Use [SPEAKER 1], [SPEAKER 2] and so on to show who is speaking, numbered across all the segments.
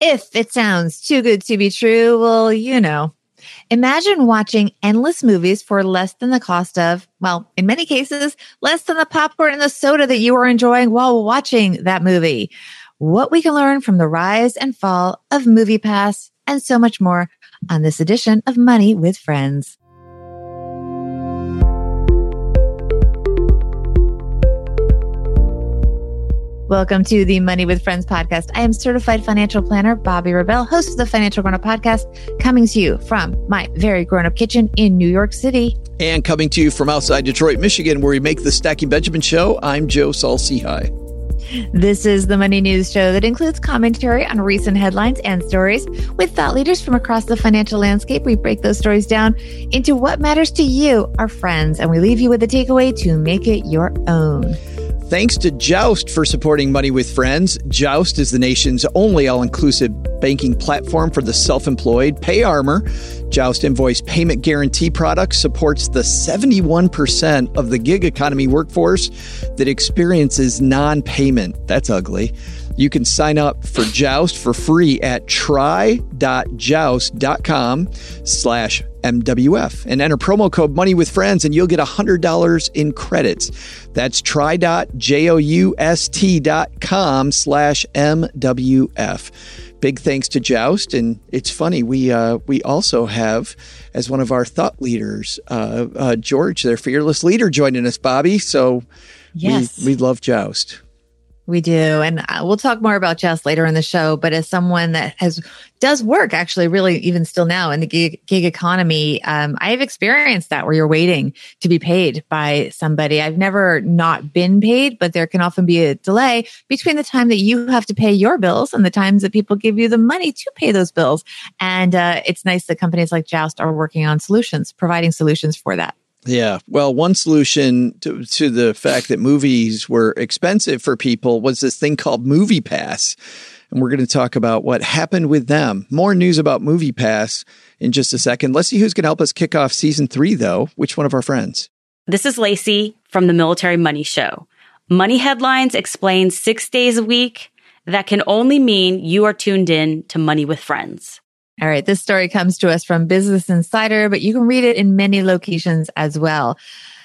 [SPEAKER 1] If it sounds too good to be true, well, you know. Imagine watching endless movies for less than the cost of, well, in many cases, less than the popcorn and the soda that you are enjoying while watching that movie. What we can learn from the rise and fall of MoviePass and so much more on this edition of Money with Friends. Welcome to the Money with Friends podcast. I am certified financial planner Bobbi Rebell, host of the Financial Grown Up podcast, coming to you from my very grown up kitchen in New York City.
[SPEAKER 2] And coming to you from outside Detroit, Michigan, where we make the Stacking Benjamin show, I'm Joe Saul-Sehy.
[SPEAKER 1] This is the Money News Show that includes commentary on recent headlines and stories. With thought leaders from across the financial landscape, we break those stories down into what matters to you, our friends, and we leave you with a takeaway to make it your own.
[SPEAKER 2] Thanks to Joust for supporting Money with Friends. Joust is the nation's only all inclusive banking platform for the self employed. PayArmor, Joust invoice payment guarantee product, supports the 71% of the gig economy workforce that experiences non payment. That's ugly. You can sign up for Joust for free at try.joust.com slash MWF and enter promo code money with friends and you'll get $100 in credits. That's try.joust.com slash MWF. Big thanks to Joust. And it's funny, we, uh, we also have as one of our thought leaders, uh, uh, George, their fearless leader joining us, Bobbi. So yes. we, we love Joust.
[SPEAKER 1] We do. And uh, we'll talk more about Joust later in the show. But as someone that has does work actually really even still now in the gig, gig economy, um, I have experienced that where you're waiting to be paid by somebody. I've never not been paid, but there can often be a delay between the time that you have to pay your bills and the times that people give you the money to pay those bills. And uh, it's nice that companies like Joust are working on solutions, providing solutions for that.
[SPEAKER 2] Yeah. Well, one solution to, to the fact that movies were expensive for people was this thing called MoviePass. And we're going to talk about what happened with them. More news about MoviePass in just a second. Let's see who's going to help us kick off season three, though. Which one of our friends?
[SPEAKER 3] This is Lacey from the Military Money Show. Money headlines explain six days a week. That can only mean you are tuned in to Money with Friends.
[SPEAKER 1] All right. This story comes to us from Business Insider, but you can read it in many locations as well.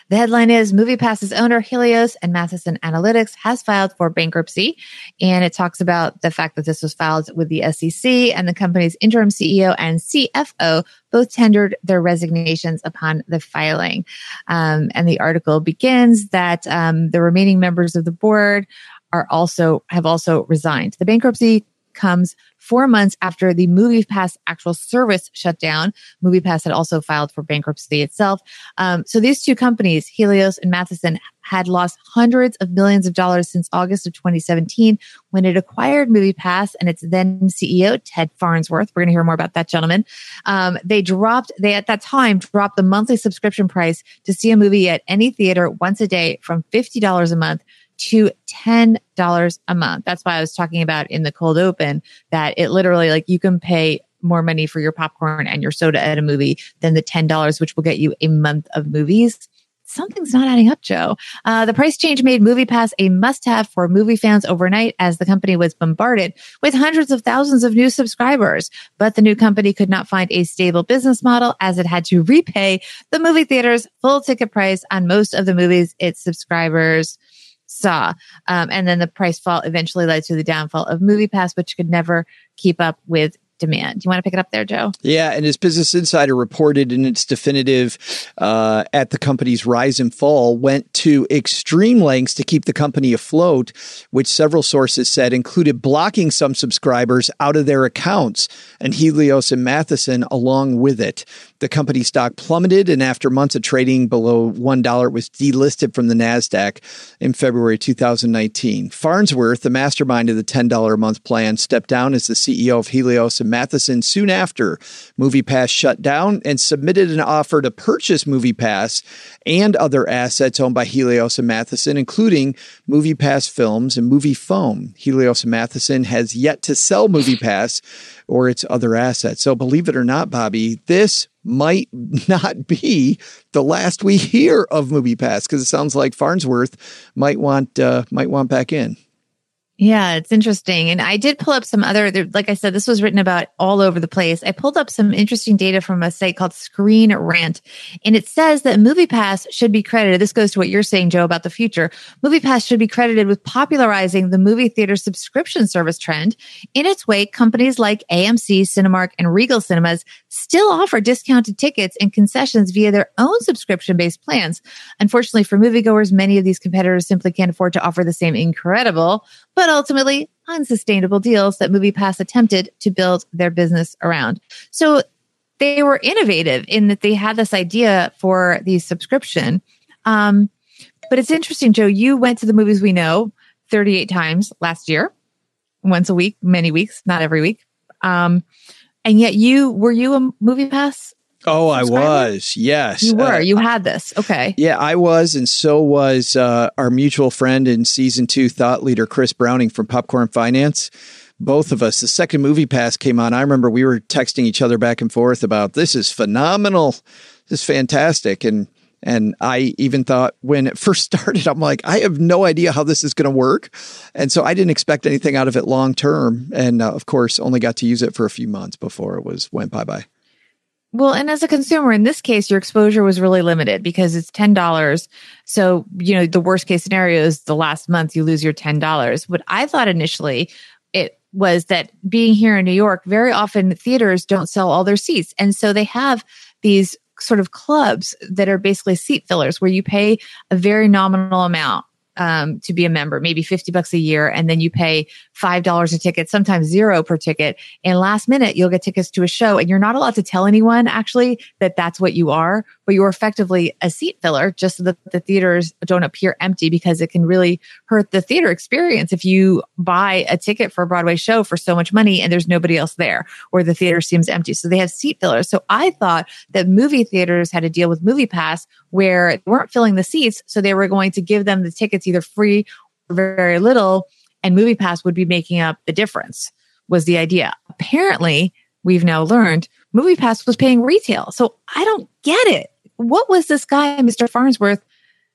[SPEAKER 1] The headline is MoviePass's owner, Helios and Matheson Analytics, has filed for bankruptcy. And it talks about the fact that this was filed with the SEC and the company's interim CEO and CFO both tendered their resignations upon the filing. Um, and the article begins that um, the remaining members of the board are also have also resigned. The bankruptcy comes four months after the MoviePass actual service shut down. MoviePass had also filed for bankruptcy itself. Um, so these two companies, Helios and Matheson, had lost hundreds of millions of dollars since August of 2017 when it acquired MoviePass and its then CEO, Ted Farnsworth. We're going to hear more about that gentleman. Um, they dropped, they at that time dropped the monthly subscription price to see a movie at any theater once a day from $50 a month to $10 a month. That's why I was talking about in the cold open that it literally like you can pay more money for your popcorn and your soda at a movie than the $10, which will get you a month of movies. Something's not adding up, Joe. Uh, the price change made MoviePass a must have for movie fans overnight as the company was bombarded with hundreds of thousands of new subscribers. But the new company could not find a stable business model as it had to repay the movie theater's full ticket price on most of the movies its subscribers saw. Um, and then the price fall eventually led to the downfall of MoviePass, which could never keep up with demand. Do you want to pick it up there, Joe?
[SPEAKER 2] Yeah, and as Business Insider reported in its definitive uh, at the company's rise and fall, went to extreme lengths to keep the company afloat, which several sources said included blocking some subscribers out of their accounts, and Helios and Matheson along with it. The company stock plummeted, and after months of trading below $1, it was delisted from the NASDAQ in February 2019. Farnsworth, the mastermind of the $10 a month plan, stepped down as the CEO of Helios and Matheson soon after MoviePass shut down and submitted an offer to purchase MoviePass and other assets owned by Helios and Matheson, including MoviePass Films and Moviefone. Helios and Matheson has yet to sell MoviePass or its other assets. So believe it or not, Bobbi, this might not be the last we hear of MoviePass because it sounds like Farnsworth might want uh, might want back in.
[SPEAKER 1] Yeah, it's interesting. And I did pull up some other, like I said, this was written about all over the place. I pulled up some interesting data from a site called Screen Rant, and it says that MoviePass should be credited. This goes to what you're saying, Joe, about the future. MoviePass should be credited with popularizing the movie theater subscription service trend. In its wake, companies like AMC, Cinemark, and Regal Cinemas still offer discounted tickets and concessions via their own subscription based plans. Unfortunately for moviegoers, many of these competitors simply can't afford to offer the same incredible, but ultimately unsustainable deals that MoviePass attempted to build their business around. So they were innovative in that they had this idea for the subscription. Um, but it's interesting, Joe, you went to the movies we know 38 times last year, once a week, many weeks, not every week. Um, and yet you were you a MoviePass
[SPEAKER 2] Oh, I was. Yes.
[SPEAKER 1] You were. Uh, you had this. Okay.
[SPEAKER 2] Yeah, I was. And so was uh, our mutual friend and season two thought leader, Chris Browning from Popcorn Finance. Both of us. The second movie pass came on. I remember we were texting each other back and forth about this is phenomenal. This is fantastic. And and I even thought when it first started, I'm like, I have no idea how this is going to work. And so I didn't expect anything out of it long term. And uh, of course, only got to use it for a few months before it was went bye bye.
[SPEAKER 1] Well, and as a consumer, in this case, your exposure was really limited because it's $10. So, you know, the worst case scenario is the last month you lose your $10. What I thought initially it was that being here in New York, very often theaters don't sell all their seats. And so they have these sort of clubs that are basically seat fillers where you pay a very nominal amount um, to be a member, maybe 50 bucks a year. And then you pay $5 a ticket, sometimes zero per ticket. And last minute, you'll get tickets to a show and you're not allowed to tell anyone actually that that's what you are, but you're effectively a seat filler just so that the theaters don't appear empty because it can really hurt the theater experience if you buy a ticket for a Broadway show for so much money and there's nobody else there or the theater seems empty. So they have seat fillers. So I thought that movie theaters had to deal with MoviePass where they weren't filling the seats. So they were going to give them the tickets either free or very little and MoviePass would be making up the difference was the idea. Apparently, we've now learned MoviePass was paying retail. So I don't get it. What was this guy, Mr. Farnsworth,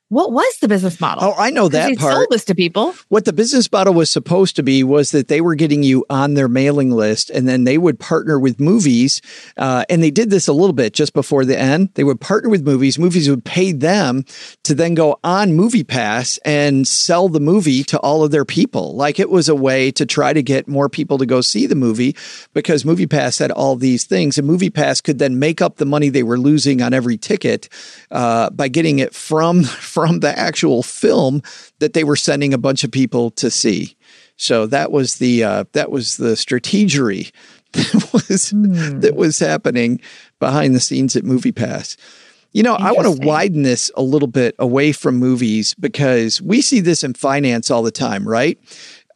[SPEAKER 1] what was the business model?
[SPEAKER 2] Oh, I know that part.
[SPEAKER 1] Sold this to people.
[SPEAKER 2] What the business model was supposed to be was that they were getting you on their mailing list, and then they would partner with movies. Uh, and they did this a little bit just before the end. They would partner with movies. Movies would pay them to then go on MoviePass and sell the movie to all of their people. Like it was a way to try to get more people to go see the movie because MoviePass had all these things, and MoviePass could then make up the money they were losing on every ticket uh, by getting it from from the actual film that they were sending a bunch of people to see. So that was the uh, that was the strategery that was hmm. that was happening behind the scenes at MoviePass. You know, I want to widen this a little bit away from movies because we see this in finance all the time, right?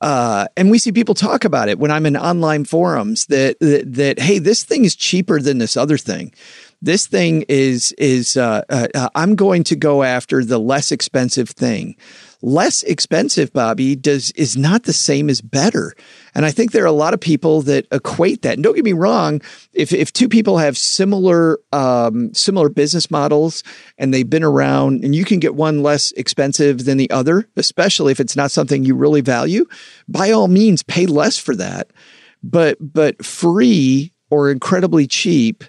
[SPEAKER 2] Uh, and we see people talk about it when I'm in online forums that, that, that hey, this thing is cheaper than this other thing this thing is is uh, uh, uh, I'm going to go after the less expensive thing. Less expensive, Bobbi, does is not the same as better. And I think there are a lot of people that equate that. And don't get me wrong, if if two people have similar um, similar business models and they've been around, and you can get one less expensive than the other, especially if it's not something you really value, by all means, pay less for that. But but free or incredibly cheap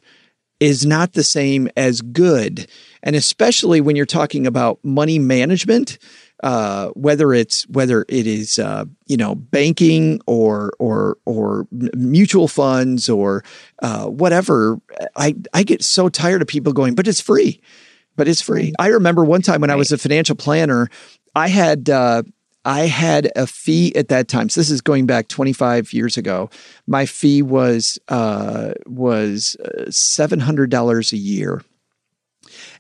[SPEAKER 2] is not the same as good. And especially when you're talking about money management, uh, whether it's whether it is uh, you know banking or or or mutual funds or uh, whatever, I I get so tired of people going, but it's free, but it's free. I remember one time when I was a financial planner, I had uh, I had a fee at that time. So this is going back 25 years ago. My fee was uh, was uh, seven hundred dollars a year,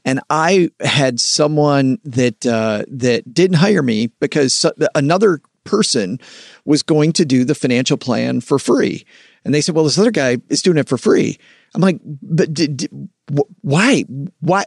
[SPEAKER 2] and I had someone that uh, that didn't hire me because another person was going to do the financial plan for free, and they said, "Well, this other guy is doing it for free." I'm like, "But d- d- why? Why?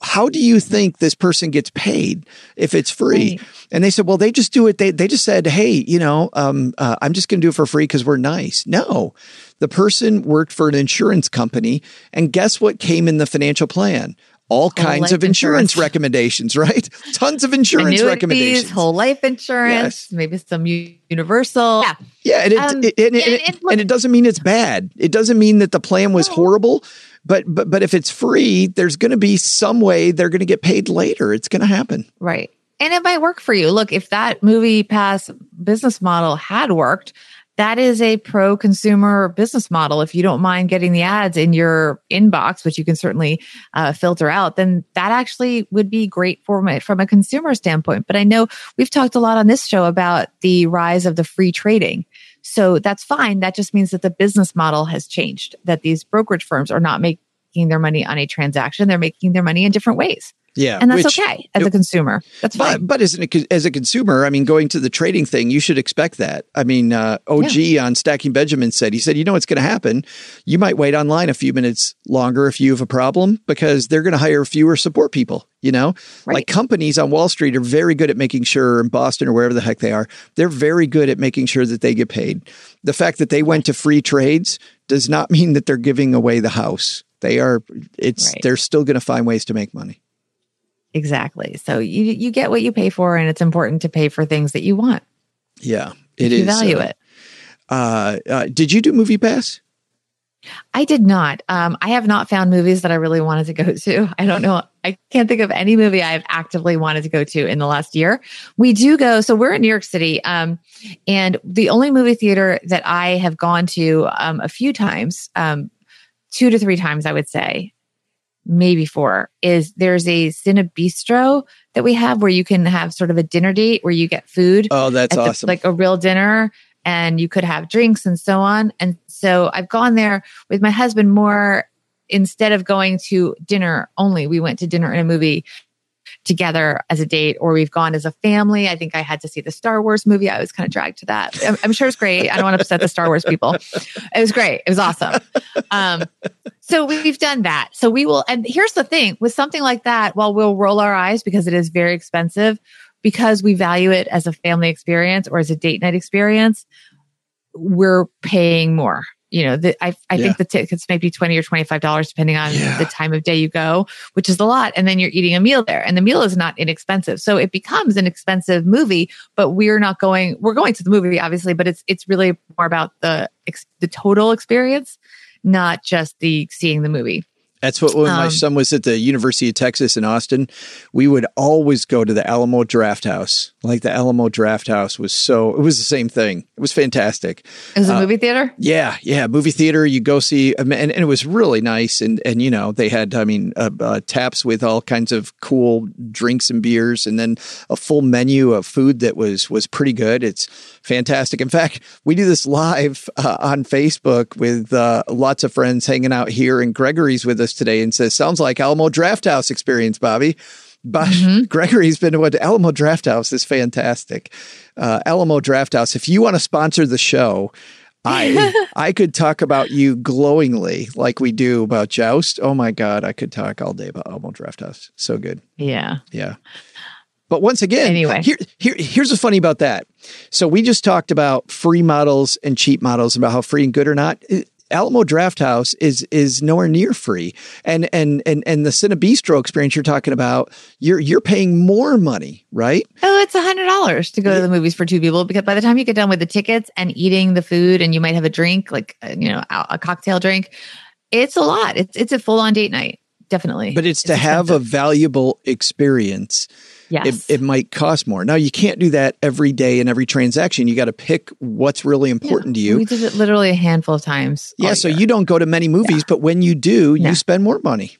[SPEAKER 2] How do you think this person gets paid if it's free? Right. And they said, well, they just do it. They, they just said, hey, you know, um, uh, I'm just going to do it for free because we're nice. No, the person worked for an insurance company. And guess what came in the financial plan? all kinds of insurance, insurance, recommendations, right? Tons of insurance recommendations.
[SPEAKER 1] Whole life insurance, yes. maybe some universal.
[SPEAKER 2] Yeah. Yeah. And it, um, it, it, it, and it doesn't mean it's bad. It doesn't mean that the plan was horrible. But, but, but if it's free, there's going to be some way they're going to get paid later. It's going to happen.
[SPEAKER 1] Right. And it might work for you. Look, if that movie pass business model had worked, that is a pro consumer business model. If you don't mind getting the ads in your inbox, which you can certainly uh, filter out, then that actually would be great for my, from a consumer standpoint. But I know we've talked a lot on this show about the rise of the free trading. So that's fine. That just means that the business model has changed, that these brokerage firms are not making their money on a transaction. They're making their money in different ways.
[SPEAKER 2] Yeah,
[SPEAKER 1] and that's which, okay as a consumer. That's fine.
[SPEAKER 2] But, but as, an, as a consumer, I mean, going to the trading thing, you should expect that. I mean, uh, OG yeah. on Stacking Benjamin said he said, you know what's going to happen. You might wait online a few minutes longer if you have a problem because they're going to hire fewer support people. You know, right. like companies on Wall Street are very good at making sure in Boston or wherever the heck they are, they're very good at making sure that they get paid. The fact that they went to free trades does not mean that they're giving away the house. They are. It's right. they're still going to find ways to make money.
[SPEAKER 1] Exactly. So you you get what you pay for, and it's important to pay for things that you want.
[SPEAKER 2] Yeah, it is.
[SPEAKER 1] You value uh, it.
[SPEAKER 2] Uh, uh, did you do MoviePass?
[SPEAKER 1] I did not. Um, I have not found movies that I really wanted to go to. I don't know. I can't think of any movie I've actively wanted to go to in the last year. We do go. So we're in New York City, um, and the only movie theater that I have gone to um, a few times, um, two to three times, I would say, maybe four is there's a Cine Bistro that we have where you can have sort of a dinner date where you get food.
[SPEAKER 2] Oh, that's awesome.
[SPEAKER 1] The, like a real dinner and you could have drinks and so on. And so I've gone there with my husband more instead of going to dinner only. We went to dinner and a movie together as a date or we've gone as a family. I think I had to see the Star Wars movie. I was kind of dragged to that. I'm, I'm sure it's great. I don't want to upset the Star Wars people. It was great. It was awesome. Um, so we've done that. So we will, and here's the thing with something like that, while we'll roll our eyes because it is very expensive, because we value it as a family experience or as a date night experience, we're paying more you know, the, I, I yeah. think the tickets may be 20 or $25 depending on yeah. the time of day you go, which is a lot. And then you're eating a meal there and the meal is not inexpensive. So it becomes an expensive movie, but we're not going, we're going to the movie, obviously, but it's, it's really more about the, the total experience, not just the seeing the movie.
[SPEAKER 2] That's what when um, my son was at the University of Texas in Austin, we would always go to the Alamo Drafthouse. Like the Alamo Drafthouse was so it was the same thing. It was fantastic.
[SPEAKER 1] It was a uh, movie theater?
[SPEAKER 2] Yeah, yeah, movie theater. You go see and, and it was really nice and and you know, they had I mean uh, uh, taps with all kinds of cool drinks and beers and then a full menu of food that was was pretty good. It's fantastic. In fact, we do this live uh, on Facebook with uh, lots of friends hanging out here and Gregory's with us us today and says, "Sounds like Alamo Drafthouse experience, Bobbi." But mm-hmm. Gregory's been to what Alamo Drafthouse is fantastic. Uh, Alamo Drafthouse. If you want to sponsor the show, I I could talk about you glowingly like we do about Joust. Oh my God, I could talk all day about Alamo Drafthouse. So good.
[SPEAKER 1] Yeah.
[SPEAKER 2] Yeah. But once again,
[SPEAKER 1] anyway,
[SPEAKER 2] here, here, here's what's funny about that. So we just talked about free models and cheap models about how free and good or not. Alamo Drafthouse is is nowhere near free, and and and and the Cine Bistro experience you're talking about, you're you're paying more money, right?
[SPEAKER 1] Oh, it's a hundred dollars to go to the movies for two people because by the time you get done with the tickets and eating the food, and you might have a drink, like uh, you know a cocktail drink, it's a lot. It's it's a full on date night, definitely.
[SPEAKER 2] But it's, it's to expensive. have a valuable experience
[SPEAKER 1] Yes.
[SPEAKER 2] It, it, might cost more. Now, you can't do that every day in every transaction. You got to pick what's really important
[SPEAKER 1] yeah,
[SPEAKER 2] to you.
[SPEAKER 1] We did it literally a handful of times.
[SPEAKER 2] Yeah. So you don't go to many movies, yeah. but when you do, you spend more money.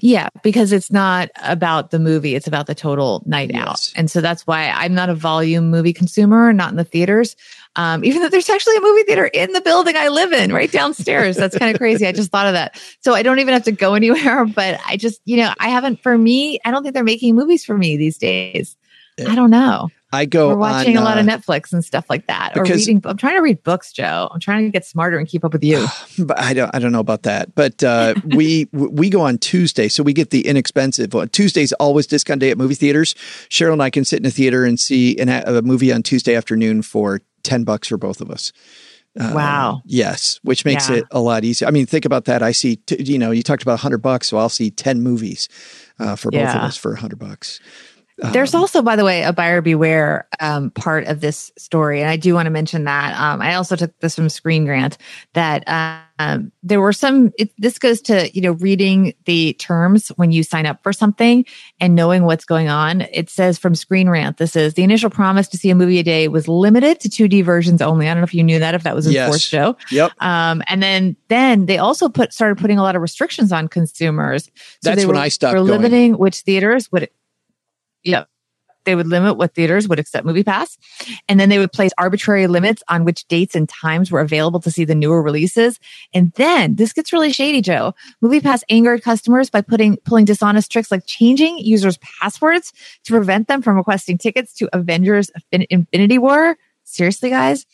[SPEAKER 1] Yeah, because it's not about the movie, it's about the total night yes. out. And so that's why I'm not a volume movie consumer, not in the theaters. Um, even though there's actually a movie theater in the building I live in right downstairs. That's kind of crazy. I just thought of that. So I don't even have to go anywhere, but I just, you know, I haven't, for me, I don't think they're making movies for me these days. I don't know.
[SPEAKER 2] I go.
[SPEAKER 1] We're watching on, a lot of uh, Netflix and stuff like that, or reading. I'm trying to read books, Joe. I'm trying to get smarter and keep up with you.
[SPEAKER 2] But I don't. I don't know about that. But uh, we we go on Tuesday, so we get the inexpensive one. Tuesday's always discount day at movie theaters. Cheryl and I can sit in a theater and see an, a movie on Tuesday afternoon for ten bucks for both of us. Uh,
[SPEAKER 1] Wow.
[SPEAKER 2] Yes, which makes
[SPEAKER 1] Yeah.
[SPEAKER 2] it a lot easier. I mean, think about that. I see, t- you know, you talked about 100 bucks, so I'll see 10 movies uh, for both of us for 100 bucks.
[SPEAKER 1] There's
[SPEAKER 2] Um,
[SPEAKER 1] also, by the way, a buyer beware um, part of this story, and I do want to mention that. Um, I also took this from Screen Rant that um, there were some. It, this goes to you know reading the terms when you sign up for something and knowing what's going on. It says from Screen Rant, this is the initial promise to see a movie a day was limited to 2D versions only. I don't know if you knew that, if that was
[SPEAKER 2] Yes.
[SPEAKER 1] enforced, Joe.
[SPEAKER 2] Yep.
[SPEAKER 1] Um, and then then they also put started putting a lot of restrictions on consumers. So
[SPEAKER 2] That's
[SPEAKER 1] they
[SPEAKER 2] when
[SPEAKER 1] were,
[SPEAKER 2] I stopped
[SPEAKER 1] were
[SPEAKER 2] going.
[SPEAKER 1] limiting which theaters would. Yeah, they would limit what theaters would accept MoviePass, and then they would place arbitrary limits on which dates and times were available to see the newer releases. And then this gets really shady, Joe. MoviePass angered customers by putting pulling dishonest tricks like changing users' passwords to prevent them from requesting tickets to Avengers Infin- Infinity War. Seriously, guys.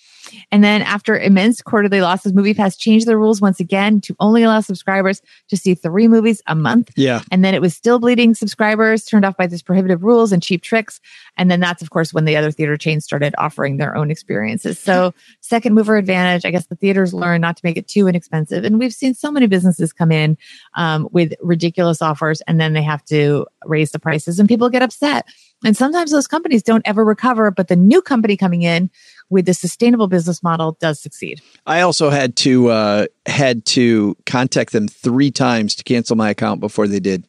[SPEAKER 1] And then after immense quarterly losses, MoviePass changed the rules once again to only allow subscribers to see three movies a month.
[SPEAKER 2] Yeah.
[SPEAKER 1] And then it was still bleeding subscribers turned off by these prohibitive rules and cheap tricks. And then that's, of course, when the other theater chains started offering their own experiences. So second mover advantage, I guess the theaters learn not to make it too inexpensive. And we've seen so many businesses come in um, with ridiculous offers and then they have to raise the prices and people get upset. And sometimes those companies don't ever recover, but the new company coming in with the sustainable business model does succeed.
[SPEAKER 2] I also had to uh, had to contact them three times to cancel my account before they did.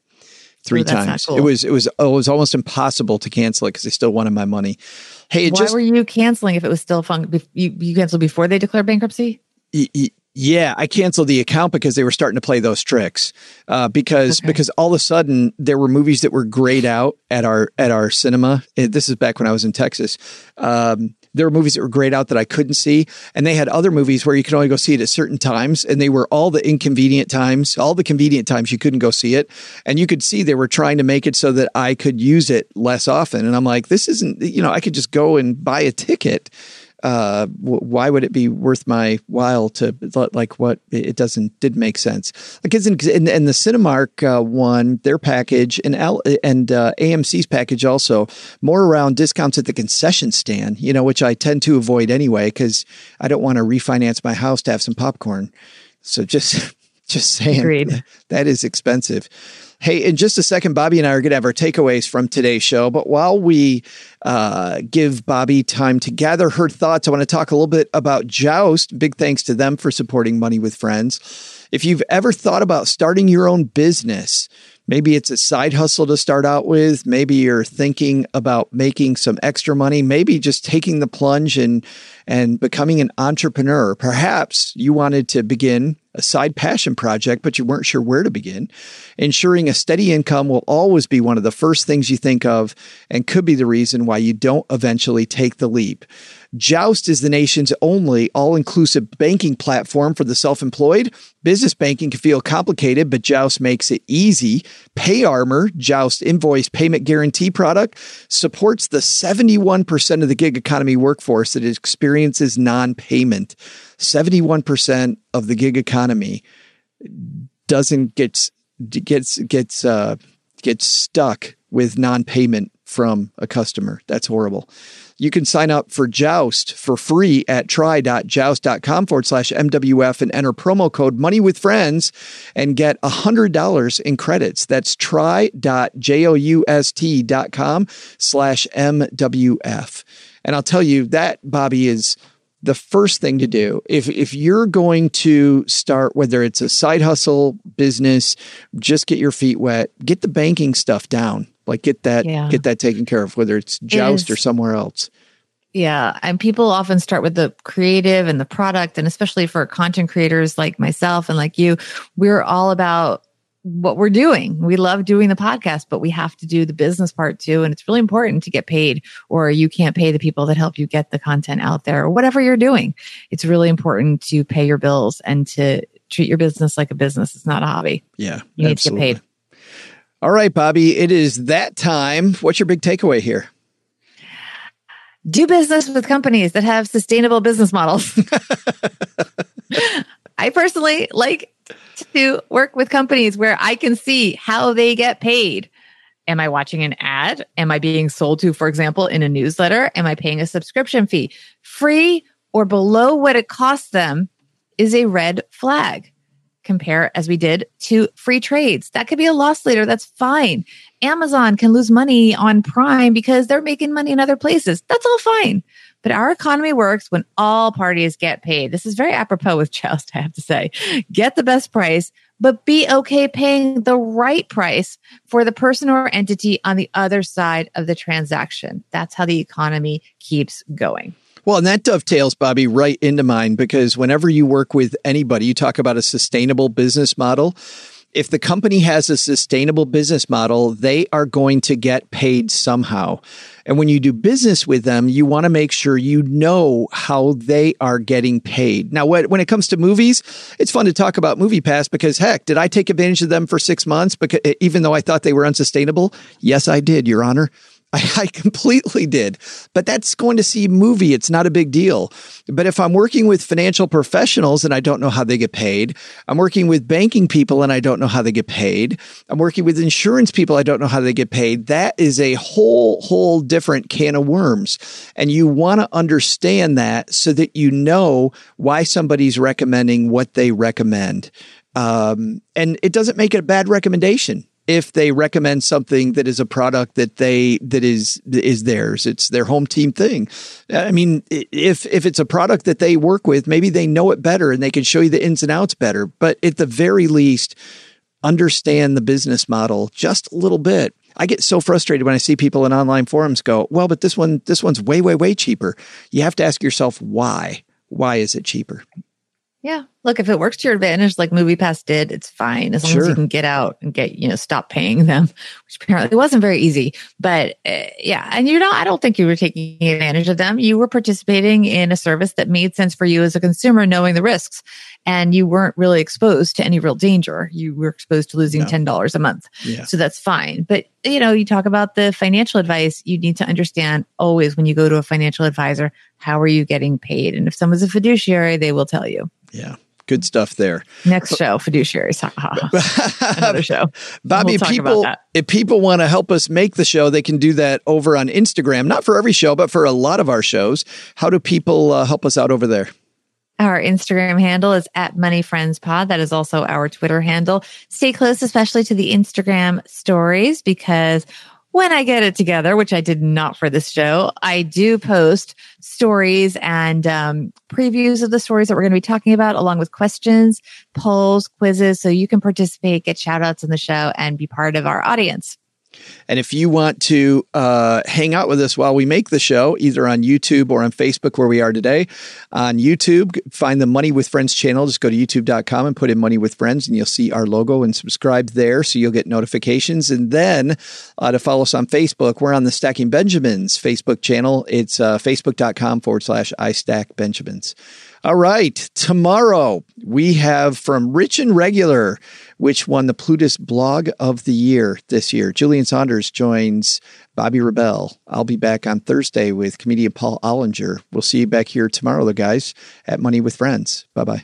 [SPEAKER 2] Three
[SPEAKER 1] Ooh,
[SPEAKER 2] times.
[SPEAKER 1] cool.
[SPEAKER 2] It was it was it was almost impossible to cancel it because they still wanted my money. Hey, it
[SPEAKER 1] Why
[SPEAKER 2] just
[SPEAKER 1] were you canceling if it was still fun? You, you canceled before they declared bankruptcy?
[SPEAKER 2] Yeah, I canceled the account because they were starting to play those tricks. Uh, because
[SPEAKER 1] Okay.
[SPEAKER 2] because all of a sudden there were movies that were grayed out at our at our cinema. Eh, This is back when I was in Texas. Um, there were movies that were grayed out that I couldn't see, and they had other movies where you could only go see it at certain times, and they were all the inconvenient times, all the convenient times you couldn't go see it, and you could see they were trying to make it so that I could use it less often. And I'm like, this isn't, you know, I could just go and buy a ticket uh, w- why would it be worth my while to like what it doesn't did make sense like isn't and, and the Cinemark uh, one their package and L, and uh, AMC's package also more around discounts at the concession stand you know which I tend to avoid anyway because I don't want to refinance my house to have some popcorn so just just saying
[SPEAKER 1] Agreed.
[SPEAKER 2] that is expensive. Hey, in just a second, Bobbi and I are going to have our takeaways from today's show. But while we uh, give Bobbi time to gather her thoughts, I want to talk a little bit about Joust. Big thanks to them for supporting Money with Friends. If you've ever thought about starting your own business, maybe it's a side hustle to start out with, maybe you're thinking about making some extra money, maybe just taking the plunge and and becoming an entrepreneur. Perhaps you wanted to begin a side passion project, but you weren't sure where to begin. Ensuring a steady income will always be one of the first things you think of and could be the reason why you don't eventually take the leap. Joust is the nation's only all inclusive banking platform for the self employed. Business banking can feel complicated, but Joust makes it easy. Pay Armor, Joust invoice payment guarantee product, supports the 71% of the gig economy workforce that experiences non payment. 71% of the gig economy doesn't get gets gets uh, gets stuck with non-payment from a customer. That's horrible. You can sign up for Joust for free at try.joust.com forward slash MWF and enter promo code money with friends and get $100 in credits. That's try.joust.com slash MWF. And I'll tell you that, Bobbi, is the first thing to do if if you're going to start whether it's a side hustle business just get your feet wet get the banking stuff down like get that
[SPEAKER 1] Yeah.
[SPEAKER 2] get that taken care of whether it's joust
[SPEAKER 1] is-
[SPEAKER 2] or somewhere else
[SPEAKER 1] Yeah. And people often start with the creative and the product. And especially for content creators like myself and like you, we're all about what we're doing. We love doing the podcast, but we have to do the business part too. And it's really important to get paid or you can't pay the people that help you get the content out there or whatever you're doing. It's really important to pay your bills and to treat your business like a business. It's not a hobby.
[SPEAKER 2] yeah
[SPEAKER 1] You need to get paid.
[SPEAKER 2] All right bobbi it is that time what's your big takeaway here
[SPEAKER 1] do business with companies that have sustainable business models. I personally like to work with companies where I can see how they get paid. Am I watching an ad? Am I being sold to, for example, in a newsletter? Am I paying a subscription fee? Free or below what it costs them is a red flag. Compare, as we did, to free trades. That could be a loss leader. That's fine. Amazon can lose money on Prime because they're making money in other places. That's all fine. But our economy works when all parties get paid. This is very apropos with Joust, I have to say. Get the best price, but be okay paying the right price for the person or entity on the other side of the transaction. That's how the economy keeps going.
[SPEAKER 2] Well, and that dovetails, Bobbi, right into mine because whenever you work with anybody, you talk about a sustainable business model. If the company has a sustainable business model, they are going to get paid somehow. And when you do business with them, you want to make sure you know how they are getting paid. Now, when it comes to movies, it's fun to talk about Movie MoviePass because heck, did I take advantage of them for six months? Because even though I thought they were unsustainable, yes, I did, Your Honor. I, I completely did, but that's going to see movie. It's not a big deal. But if I'm working with financial professionals and I don't know how they get paid, I'm working with banking people and I don't know how they get paid, I'm working with insurance people, I don't know how they get paid. That is a whole, whole different can of worms. And you want to understand that so that you know why somebody's recommending what they recommend. Um, and it doesn't make it a bad recommendation if they recommend something that is a product that they that is is theirs it's their home team thing i mean if if it's a product that they work with maybe they know it better and they can show you the ins and outs better but at the very least understand the business model just a little bit I get so frustrated when I see people in online forums go, "Well, but this one this one's way way way cheaper." You have to ask yourself why. Why is it cheaper?
[SPEAKER 1] Yeah. Look, if it works to your advantage, like MoviePass did, it's fine as long sure. as you can get out and get, you know, stop paying them, which apparently wasn't very easy. But uh, yeah, and you know, I don't think you were taking advantage of them. You were participating in a service that made sense for you as a consumer, knowing the risks. And you weren't really exposed to any real danger. You were exposed to losing no. $10 a month. Yeah. So that's fine. But, you know, you talk about the financial advice, you need to understand always when you go to a financial advisor, how are you getting paid? And if someone's a fiduciary, they will tell you.
[SPEAKER 2] Yeah. Good stuff there.
[SPEAKER 1] Next show, fiduciaries. Another show.
[SPEAKER 2] Bobbi, we'll people, if people want to help us make the show, they can do that over on Instagram. Not for every show, but for a lot of our shows. How do people uh, help us out over there?
[SPEAKER 1] Our Instagram handle is at Money Friends Pod. That is also our Twitter handle. Stay close, especially to the Instagram stories, because when I get it together, which I did not for this show, I do post stories and um, previews of the stories that we're going to be talking about, along with questions, polls, quizzes. So you can participate, get shout outs in the show, and be part of our audience.
[SPEAKER 2] And if you want to uh, hang out with us while we make the show, either on YouTube or on Facebook, where we are today, on YouTube, find the Money with Friends channel. Just go to youtube.com and put in Money with Friends, and you'll see our logo and subscribe there so you'll get notifications. And then uh, to follow us on Facebook, we're on the Stacking Benjamins Facebook channel. It's uh, facebook.com forward slash I Stack Benjamins. All right. Tomorrow we have from Rich and Regular, which won the Plutus blog of the year this year. Julian Saunders joins Bobbi Rebell. I'll be back on Thursday with comedian Paul Ollinger. We'll see you back here tomorrow, the guys, at Money with Friends. Bye bye.